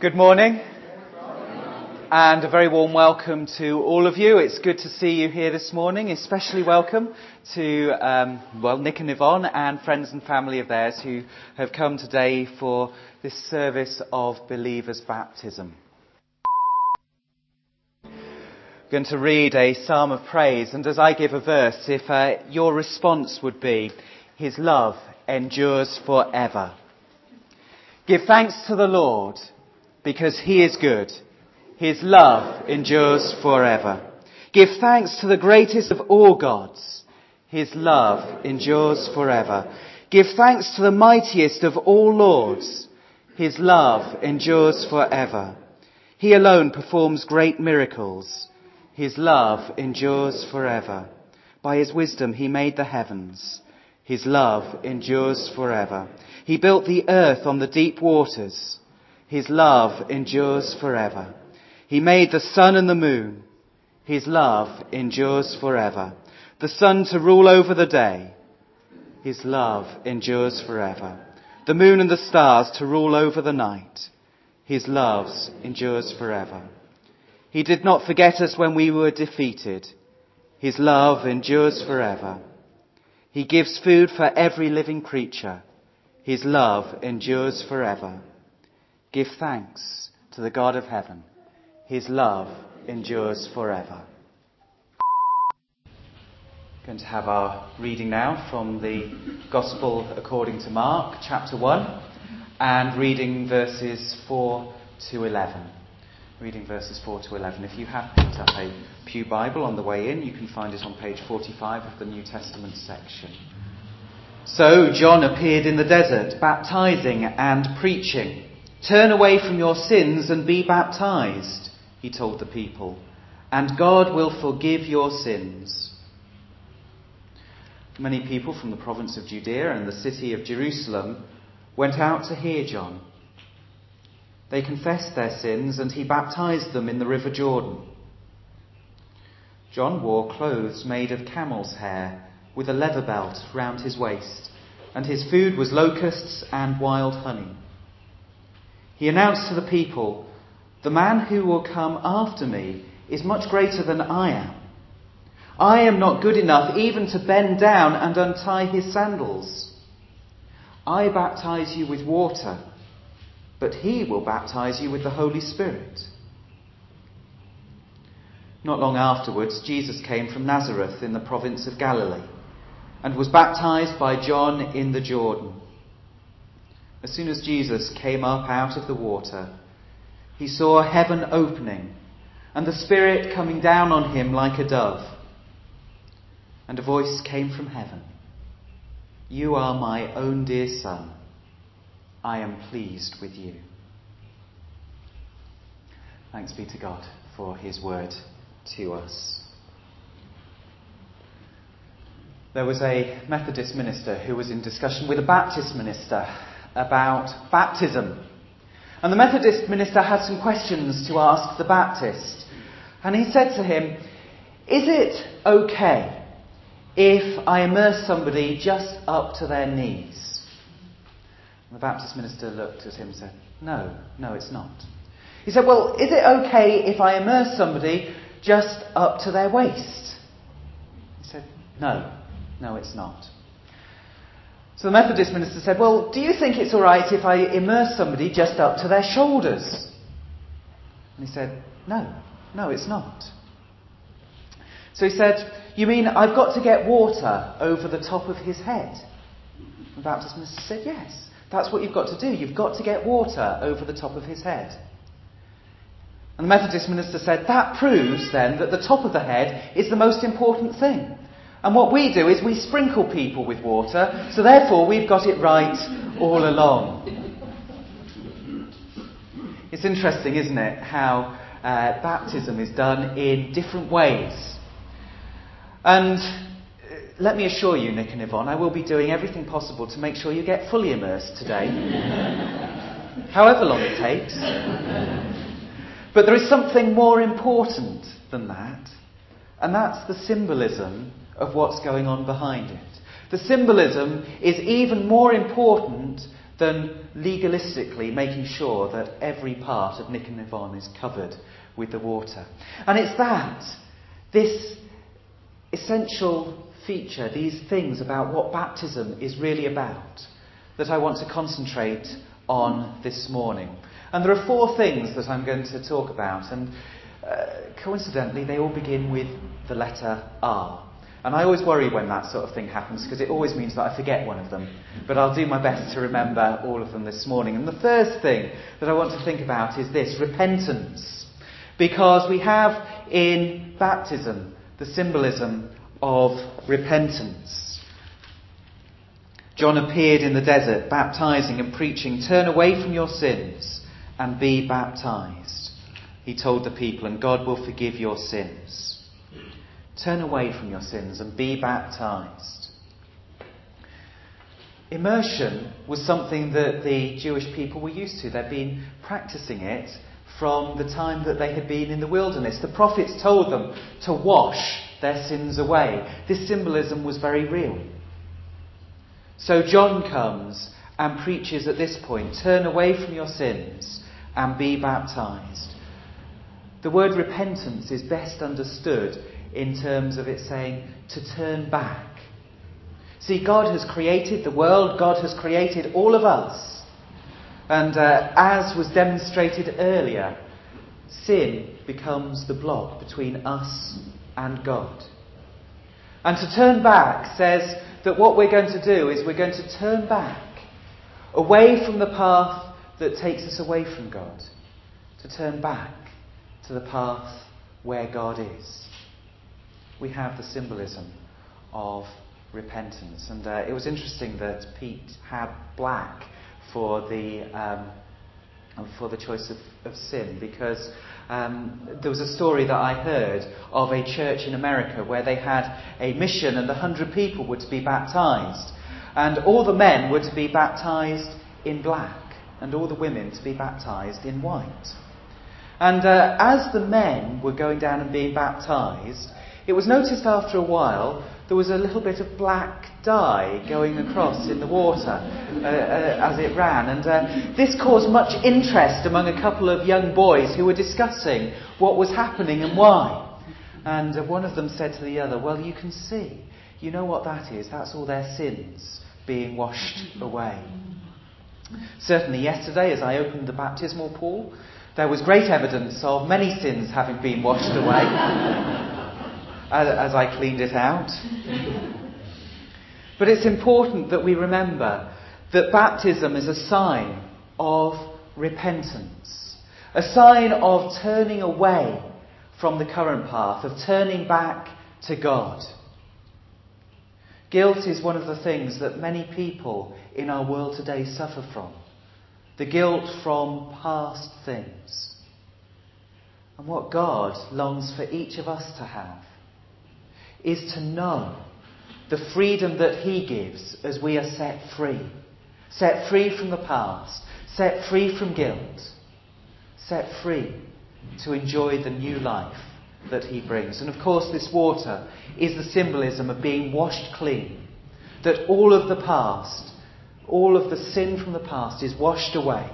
Good morning. And a very warm welcome to all of you. It's good to see you here this morning. Especially welcome to, um, well, Nick and Yvonne and friends and family of theirs who have come today for this service of believers' baptism. I'm going to read a psalm of praise, and as I give a verse, if uh, your response would be, His love endures forever. Give thanks to the Lord because he is good. His love endures forever. Give thanks to the greatest of all gods. His love endures forever. Give thanks to the mightiest of all lords. His love endures forever. He alone performs great miracles. His love endures forever. By his wisdom he made the heavens. His love endures forever. He built the earth on the deep waters. His love endures forever. He made the sun and the moon. His love endures forever. The sun to rule over the day. His love endures forever. The moon and the stars to rule over the night. His love endures forever. He did not forget us when we were defeated. His love endures forever. He gives food for every living creature. His love endures forever. Give thanks to the God of heaven. His love endures forever. Going to have our reading now from the Gospel according to Mark, chapter 1, and reading verses 4 to 11. Reading verses 4 to 11. If you have picked up a Pew Bible on the way in, you can find it on page 45 of the New Testament section. So John appeared in the desert, baptizing and preaching. Turn away from your sins and be baptized, he told the people, and God will forgive your sins. Many people from the province of Judea and the city of Jerusalem went out to hear John. They confessed their sins and he baptized them in the river Jordan. John wore clothes made of camel's hair with a leather belt round his waist, and his food was locusts and wild honey. He announced to the people, The man who will come after me is much greater than I am. I am not good enough even to bend down and untie his sandals. I baptize you with water, but he will baptize you with the Holy Spirit. Not long afterwards, Jesus came from Nazareth in the province of Galilee and was baptized by John in the Jordan. As soon as Jesus came up out of the water, he saw heaven opening and the Spirit coming down on him like a dove. And a voice came from heaven You are my own dear Son. I am pleased with you. Thanks be to God for his word to us. There was a Methodist minister who was in discussion with a Baptist minister about baptism. And the Methodist minister had some questions to ask the Baptist. And he said to him, Is it okay if I immerse somebody just up to their knees? And the Baptist minister looked at him and said, No, no, it's not. He said, Well, is it okay if I immerse somebody just up to their waist? He said, No, no, it's not. So the Methodist minister said, Well, do you think it's alright if I immerse somebody just up to their shoulders? And he said, No, no, it's not. So he said, You mean I've got to get water over the top of his head? The Baptist minister said, Yes, that's what you've got to do. You've got to get water over the top of his head. And the Methodist minister said, That proves then that the top of the head is the most important thing. And what we do is we sprinkle people with water, so therefore we've got it right all along. It's interesting, isn't it, how uh, baptism is done in different ways. And uh, let me assure you, Nick and Yvonne, I will be doing everything possible to make sure you get fully immersed today, however long it takes. But there is something more important than that, and that's the symbolism of what's going on behind it. The symbolism is even more important than legalistically making sure that every part of Nick and Yvonne is covered with the water. And it's that, this essential feature, these things about what baptism is really about, that I want to concentrate on this morning. And there are four things that I'm going to talk about, and uh, coincidentally, they all begin with the letter R. And I always worry when that sort of thing happens because it always means that I forget one of them. But I'll do my best to remember all of them this morning. And the first thing that I want to think about is this repentance. Because we have in baptism the symbolism of repentance. John appeared in the desert, baptizing and preaching, Turn away from your sins and be baptized. He told the people, and God will forgive your sins. Turn away from your sins and be baptized. Immersion was something that the Jewish people were used to. They'd been practicing it from the time that they had been in the wilderness. The prophets told them to wash their sins away. This symbolism was very real. So John comes and preaches at this point turn away from your sins and be baptized. The word repentance is best understood in terms of it saying to turn back. See, God has created the world, God has created all of us. And uh, as was demonstrated earlier, sin becomes the block between us and God. And to turn back says that what we're going to do is we're going to turn back away from the path that takes us away from God, to turn back to the path where God is. We have the symbolism of repentance. And uh, it was interesting that Pete had black for the, um, for the choice of, of sin because um, there was a story that I heard of a church in America where they had a mission and the hundred people were to be baptized. And all the men were to be baptized in black and all the women to be baptized in white. And uh, as the men were going down and being baptized, it was noticed after a while there was a little bit of black dye going across in the water uh, uh, as it ran. And uh, this caused much interest among a couple of young boys who were discussing what was happening and why. And uh, one of them said to the other, Well, you can see. You know what that is? That's all their sins being washed away. Certainly, yesterday, as I opened the baptismal pool, there was great evidence of many sins having been washed away. as I cleaned it out. But it's important that we remember that baptism is a sign of repentance, a sign of turning away from the current path, of turning back to God. Guilt is one of the things that many people in our world today suffer from. The guilt from past things. And what God longs for each of us to have is to know the freedom that He gives as we are set free. Set free from the past, set free from guilt, set free to enjoy the new life that He brings. And of course, this water is the symbolism of being washed clean. That all of the past, all of the sin from the past is washed away,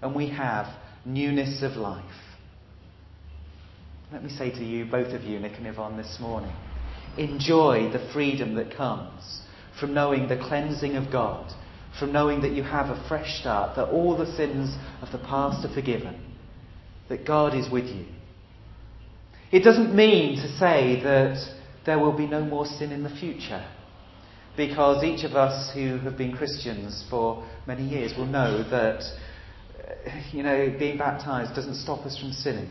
and we have newness of life. Let me say to you, both of you, Nick and Yvonne, this morning enjoy the freedom that comes from knowing the cleansing of God, from knowing that you have a fresh start, that all the sins of the past are forgiven, that God is with you. It doesn't mean to say that there will be no more sin in the future, because each of us who have been Christians for many years will know that, you know, being baptized doesn't stop us from sinning.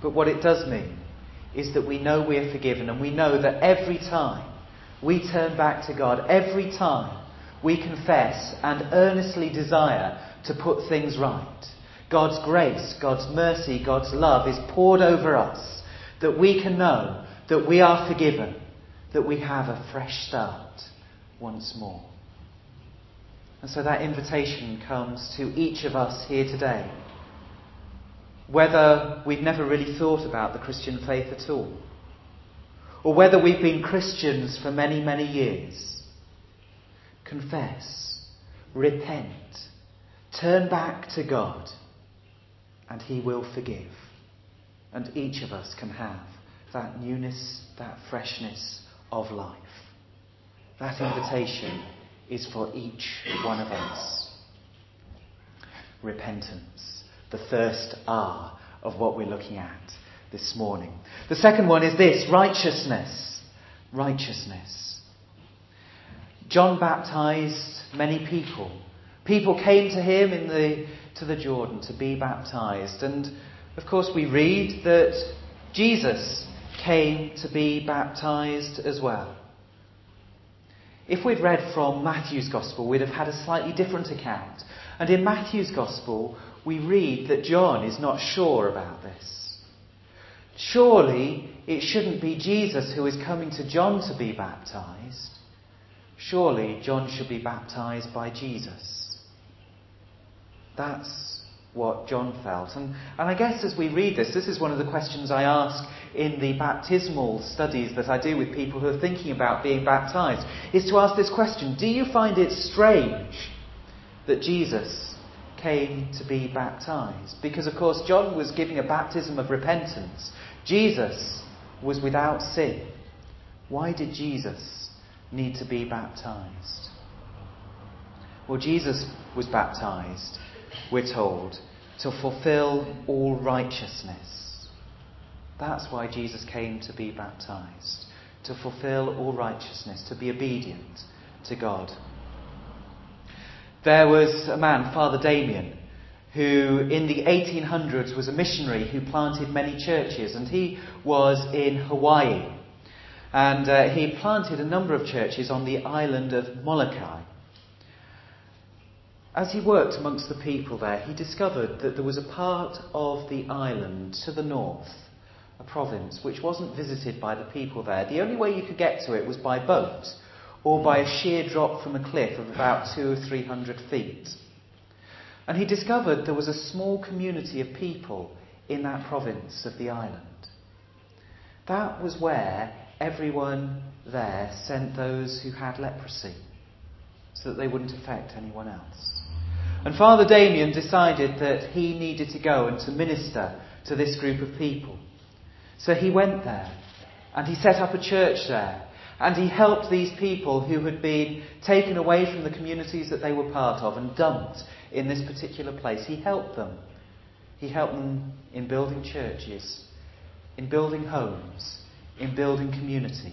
But what it does mean is that we know we're forgiven and we know that every time we turn back to God, every time we confess and earnestly desire to put things right, God's grace, God's mercy, God's love is poured over us that we can know that we are forgiven, that we have a fresh start once more. And so that invitation comes to each of us here today whether we've never really thought about the Christian faith at all, or whether we've been Christians for many, many years, confess, repent, turn back to God, and He will forgive. And each of us can have that newness, that freshness of life. That invitation is for each one of us. Repentance, the first R of what we're looking at this morning. The second one is this righteousness. Righteousness. John baptized many people. People came to him in the, to the Jordan to be baptized. And of course, we read that Jesus came to be baptized as well. If we'd read from Matthew's Gospel, we'd have had a slightly different account. And in Matthew's Gospel, we read that John is not sure about this. Surely it shouldn't be Jesus who is coming to John to be baptized. Surely John should be baptized by Jesus. That's what John felt. And, and I guess as we read this, this is one of the questions I ask in the baptismal studies that I do with people who are thinking about being baptized, is to ask this question Do you find it strange that Jesus came to be baptized? Because, of course, John was giving a baptism of repentance, Jesus was without sin. Why did Jesus need to be baptized? Well, Jesus was baptized we're told, to fulfill all righteousness. That's why Jesus came to be baptized, to fulfill all righteousness, to be obedient to God. There was a man, Father Damien, who in the 1800s was a missionary who planted many churches, and he was in Hawaii. And uh, he planted a number of churches on the island of Molokai. As he worked amongst the people there, he discovered that there was a part of the island to the north, a province, which wasn't visited by the people there. The only way you could get to it was by boat or by a sheer drop from a cliff of about two or three hundred feet. And he discovered there was a small community of people in that province of the island. That was where everyone there sent those who had leprosy so that they wouldn't affect anyone else. And Father Damien decided that he needed to go and to minister to this group of people. So he went there and he set up a church there and he helped these people who had been taken away from the communities that they were part of and dumped in this particular place. He helped them. He helped them in building churches, in building homes, in building community.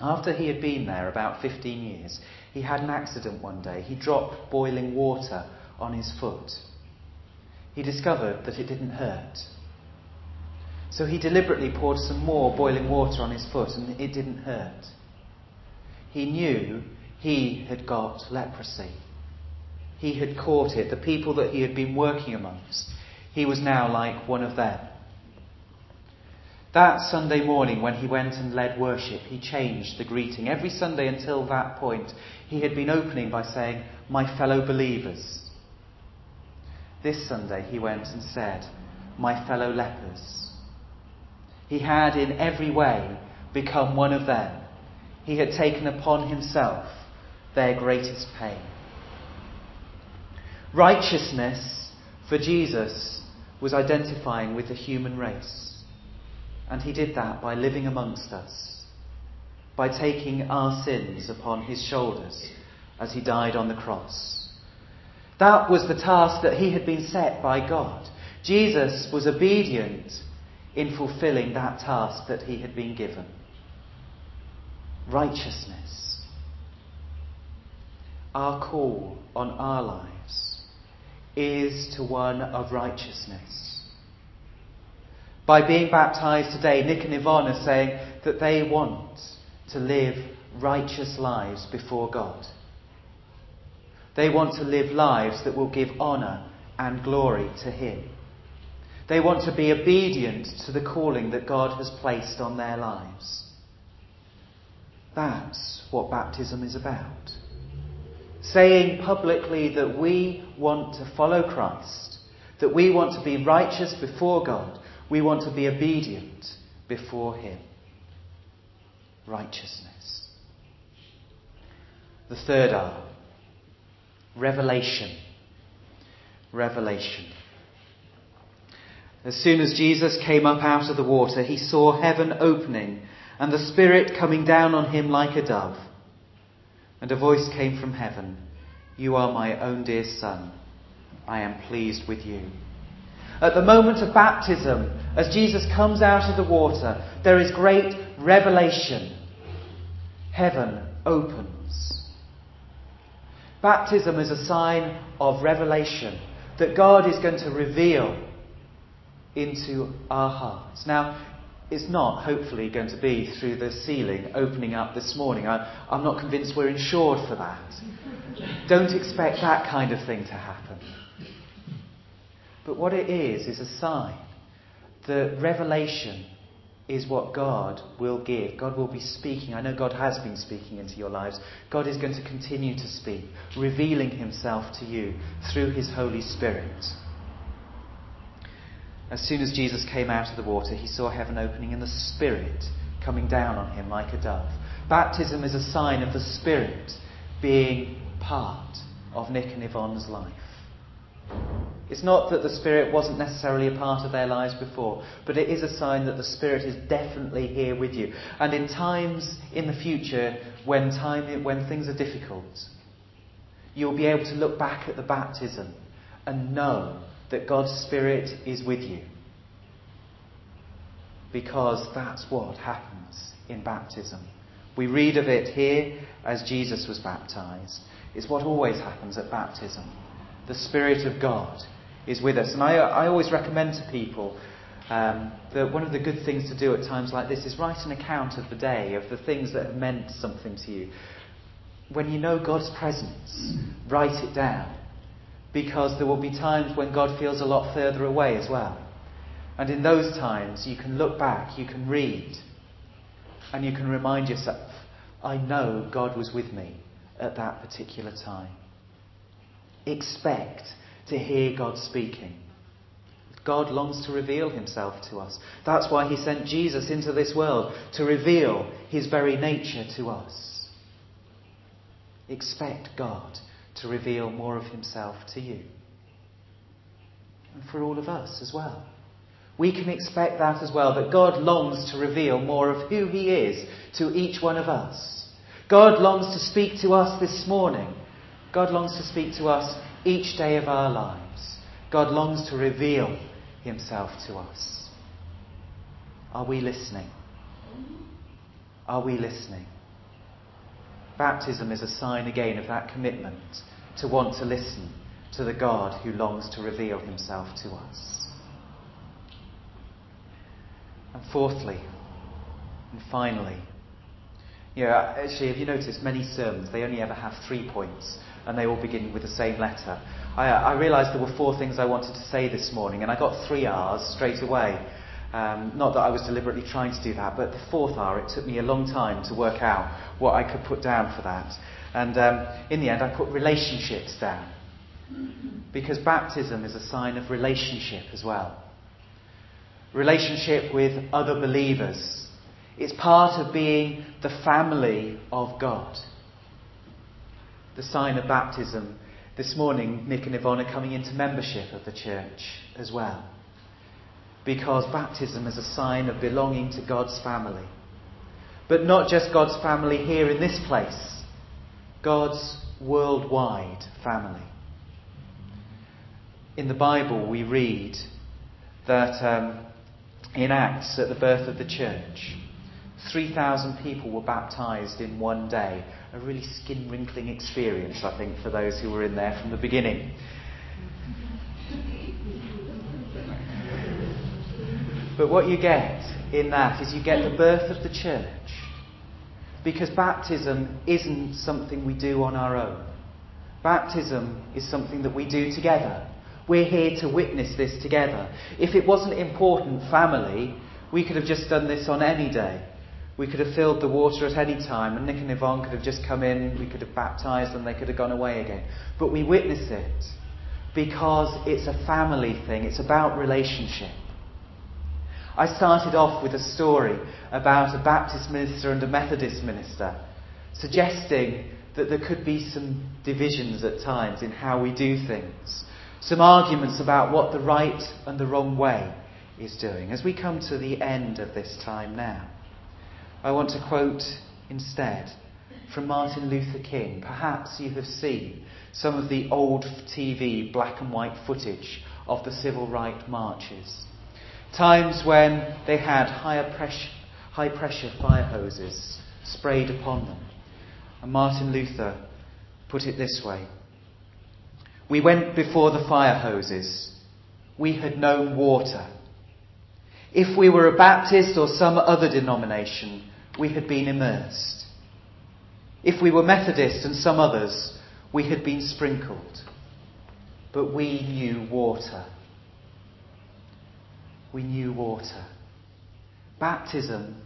After he had been there about 15 years, he had an accident one day. He dropped boiling water on his foot. He discovered that it didn't hurt. So he deliberately poured some more boiling water on his foot and it didn't hurt. He knew he had got leprosy. He had caught it. The people that he had been working amongst, he was now like one of them. That Sunday morning, when he went and led worship, he changed the greeting. Every Sunday until that point, he had been opening by saying, My fellow believers. This Sunday, he went and said, My fellow lepers. He had, in every way, become one of them. He had taken upon himself their greatest pain. Righteousness for Jesus was identifying with the human race. And he did that by living amongst us, by taking our sins upon his shoulders as he died on the cross. That was the task that he had been set by God. Jesus was obedient in fulfilling that task that he had been given. Righteousness. Our call on our lives is to one of righteousness by being baptized today, Nick and Yvonne are saying that they want to live righteous lives before God. They want to live lives that will give honour and glory to Him. They want to be obedient to the calling that God has placed on their lives. That's what baptism is about. Saying publicly that we want to follow Christ, that we want to be righteous before God, we want to be obedient before Him. Righteousness. The third R, Revelation. Revelation. As soon as Jesus came up out of the water, he saw heaven opening and the Spirit coming down on him like a dove. And a voice came from heaven You are my own dear Son. I am pleased with you. At the moment of baptism, as Jesus comes out of the water, there is great revelation. Heaven opens. Baptism is a sign of revelation that God is going to reveal into our hearts. Now, it's not, hopefully, going to be through the ceiling opening up this morning. I, am not convinced we're insured for that. Don't expect that kind of thing to happen. But what it is, is a sign that revelation is what God will give. God will be speaking. I know God has been speaking into your lives. God is going to continue to speak, revealing himself to you through his Holy Spirit. As soon as Jesus came out of the water, he saw heaven opening and the Spirit coming down on him like a dove. Baptism is a sign of the Spirit being part of Nick and Yvonne's life. It's not that the Spirit wasn't necessarily a part of their lives before, but it is a sign that the Spirit is definitely here with you. And in times in the future when, time, when things are difficult, you'll be able to look back at the baptism and know that God's Spirit is with you. Because that's what happens in baptism. We read of it here as Jesus was baptized. It's what always happens at baptism. The Spirit of God is with us. And I, I always recommend to people um, that one of the good things to do at times like this is write an account of the day, of the things that have meant something to you. When you know God's presence, write it down because there will be times when God feels a lot further away as well. And in those times, you can look back, you can read, and you can remind yourself, I know God was with me at that particular time. Expect to hear God speaking. God longs to reveal himself to us. That's why he sent Jesus into this world, to reveal his very nature to us. Expect God to reveal more of himself to you. And for all of us as well. We can expect that as well, that God longs to reveal more of who he is to each one of us. God longs to speak to us this morning. God longs to speak to us each day of our lives. God longs to reveal himself to us. Are we listening? Are we listening? Baptism is a sign again of that commitment to want to listen to the God who longs to reveal himself to us. And fourthly, and finally, know, actually, have you noticed many sermons, they only ever have three points, and they all begin with the same letter. I, uh, I realised there were four things I wanted to say this morning, and I got three R's straight away. Um, not that I was deliberately trying to do that, but the fourth R, it took me a long time to work out what I could put down for that. And um, in the end, I put relationships down. Because baptism is a sign of relationship as well. Relationship with other believers. It's part of being the family of God. The sign of baptism. This morning, Nick and Yvonne are coming into membership of the church as well. Because baptism is a sign of belonging to God's family. But not just God's family here in this place God's worldwide family. In the Bible, we read that um, in Acts, at the birth of the church, 3,000 people were baptized in one day. A really skin wrinkling experience, I think, for those who were in there from the beginning. But what you get in that is you get the birth of the church. Because baptism isn't something we do on our own. Baptism is something that we do together. We're here to witness this together. If it wasn't important, family, we could have just done this on any day. We could have filled the water at any time, and Nick and Yvonne could have just come in, we could have baptized, and they could have gone away again. But we witness it because it's a family thing, it's about relationship. I started off with a story about a Baptist minister and a Methodist minister, suggesting that there could be some divisions at times in how we do things, some arguments about what the right and the wrong way is doing. As we come to the end of this time now, I want to quote instead from Martin Luther King. Perhaps you have seen some of the old TV black and white footage of the civil rights marches. Times when they had pressure, high pressure fire hoses sprayed upon them. And Martin Luther put it this way We went before the fire hoses. We had known water. If we were a Baptist or some other denomination, we had been immersed. If we were Methodist and some others, we had been sprinkled. But we knew water. We knew water. Baptism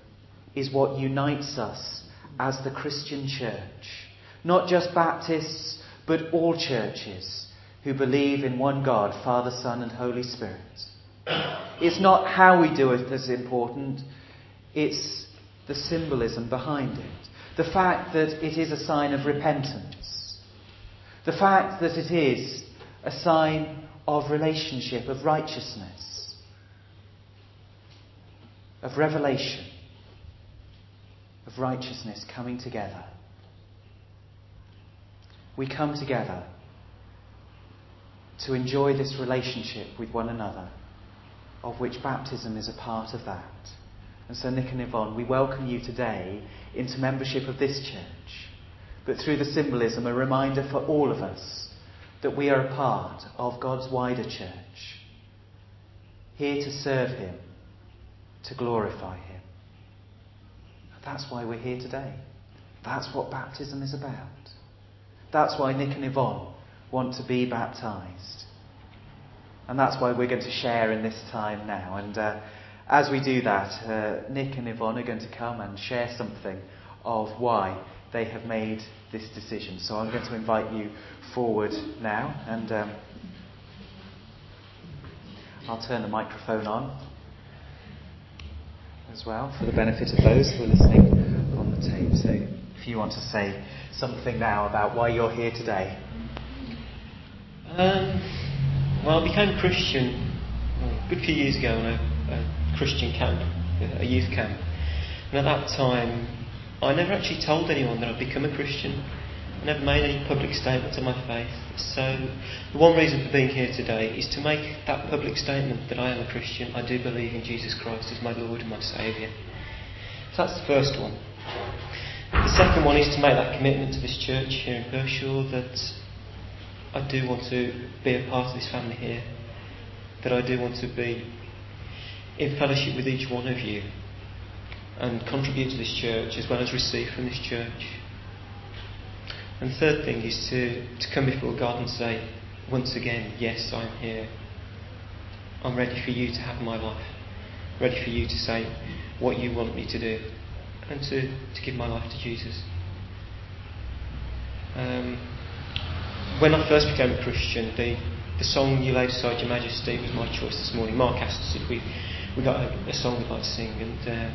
is what unites us as the Christian church. Not just Baptists, but all churches who believe in one God, Father, Son, and Holy Spirit. It's not how we do it that's important, it's the symbolism behind it. The fact that it is a sign of repentance. The fact that it is a sign of relationship, of righteousness, of revelation, of righteousness coming together. We come together to enjoy this relationship with one another, of which baptism is a part of that. And so, Nick and Yvonne, we welcome you today into membership of this church, but through the symbolism, a reminder for all of us that we are a part of God's wider church, here to serve Him, to glorify Him. That's why we're here today. That's what baptism is about. That's why Nick and Yvonne want to be baptized. And that's why we're going to share in this time now. And uh, as we do that, uh, Nick and Yvonne are going to come and share something of why they have made this decision. So I'm going to invite you forward now, and um, I'll turn the microphone on as well for the benefit of those who are listening on the tape. So if you want to say something now about why you're here today. Um, well, I became Christian a good few years ago in a, a Christian camp, a youth camp. And at that time, I never actually told anyone that I'd become a Christian. I never made any public statement of my faith. So, the one reason for being here today is to make that public statement that I am a Christian. I do believe in Jesus Christ as my Lord and my Saviour. So, that's the first one. The second one is to make that commitment to this church here in Pershore that I do want to be a part of this family here, that I do want to be in fellowship with each one of you and contribute to this church as well as receive from this church. And third thing is to, to come before God and say, once again, yes, I'm here. I'm ready for you to have my life. Ready for you to say what you want me to do and to, to give my life to Jesus. Um, when I first became a Christian, the, the song You Laid Aside Your Majesty was my choice this morning. Mark asked us if we, we got a, a song we'd like to sing, and uh,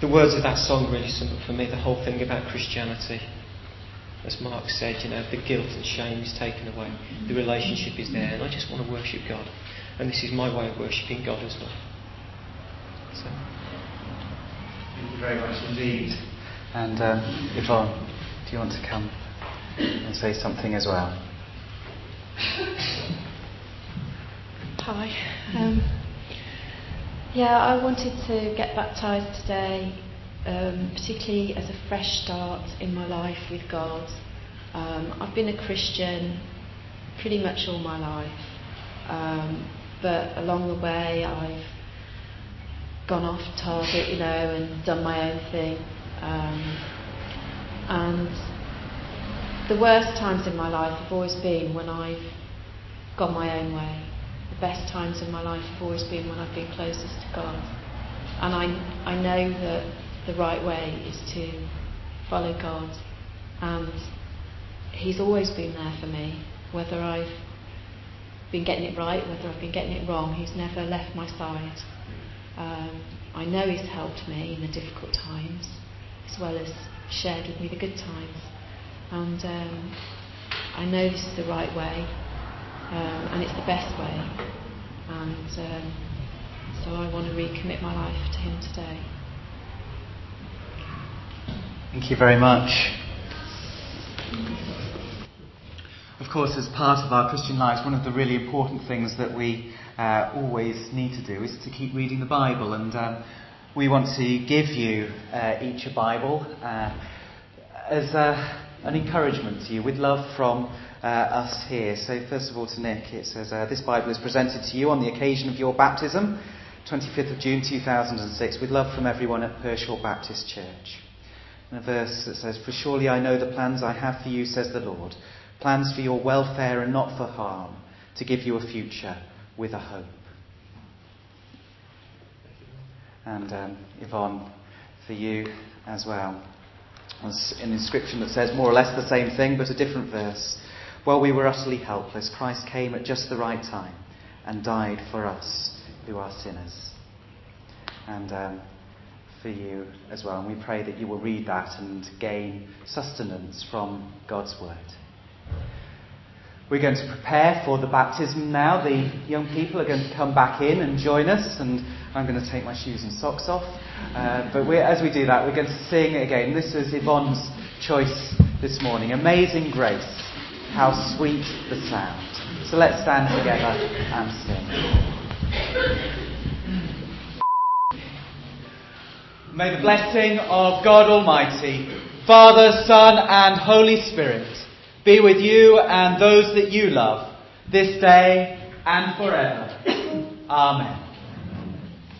the words of that song really sum up for me the whole thing about Christianity. As Mark said, you know, the guilt and shame is taken away, the relationship is there, and I just want to worship God. And this is my way of worshipping God as well. So. Thank you very much indeed. And um, Yvonne, do you want to come and say something as well? Hi. Um, yeah, I wanted to get baptised today, um, particularly as a fresh start in my life with God. Um, I've been a Christian pretty much all my life, um, but along the way I've gone off target, you know, and done my own thing. Um, and the worst times in my life have always been when I've gone my own way best times in my life have always been when I've been closest to God. And I, I know that the right way is to follow God. And He's always been there for me, whether I've been getting it right, whether I've been getting it wrong, He's never left my side. Um, I know He's helped me in the difficult times, as well as shared with me the good times. And um, I know this is the right way, um, and it's the best way. And um, so I want to recommit my life to Him today. Thank you very much. Of course, as part of our Christian lives, one of the really important things that we uh, always need to do is to keep reading the Bible. And um, we want to give you uh, each a Bible uh, as uh, an encouragement to you with love from uh, us here. So, first of all, to Nick, it says, uh, This Bible is presented to you on the occasion of your baptism, 25th of June 2006, with love from everyone at Pershore Baptist Church. And a verse that says, For surely I know the plans I have for you, says the Lord plans for your welfare and not for harm, to give you a future with a hope. And um, Yvonne, for you as well. An inscription that says more or less the same thing, but a different verse. While we were utterly helpless, Christ came at just the right time and died for us who are sinners. And um, for you as well. And we pray that you will read that and gain sustenance from God's word. We're going to prepare for the baptism now. The young people are going to come back in and join us, and I'm going to take my shoes and socks off. Uh, but as we do that, we're going to sing again. This was Yvonne's choice this morning Amazing Grace, how sweet the sound. So let's stand together and sing. May the blessing of God Almighty, Father, Son, and Holy Spirit be with you and those that you love this day and forever. Amen.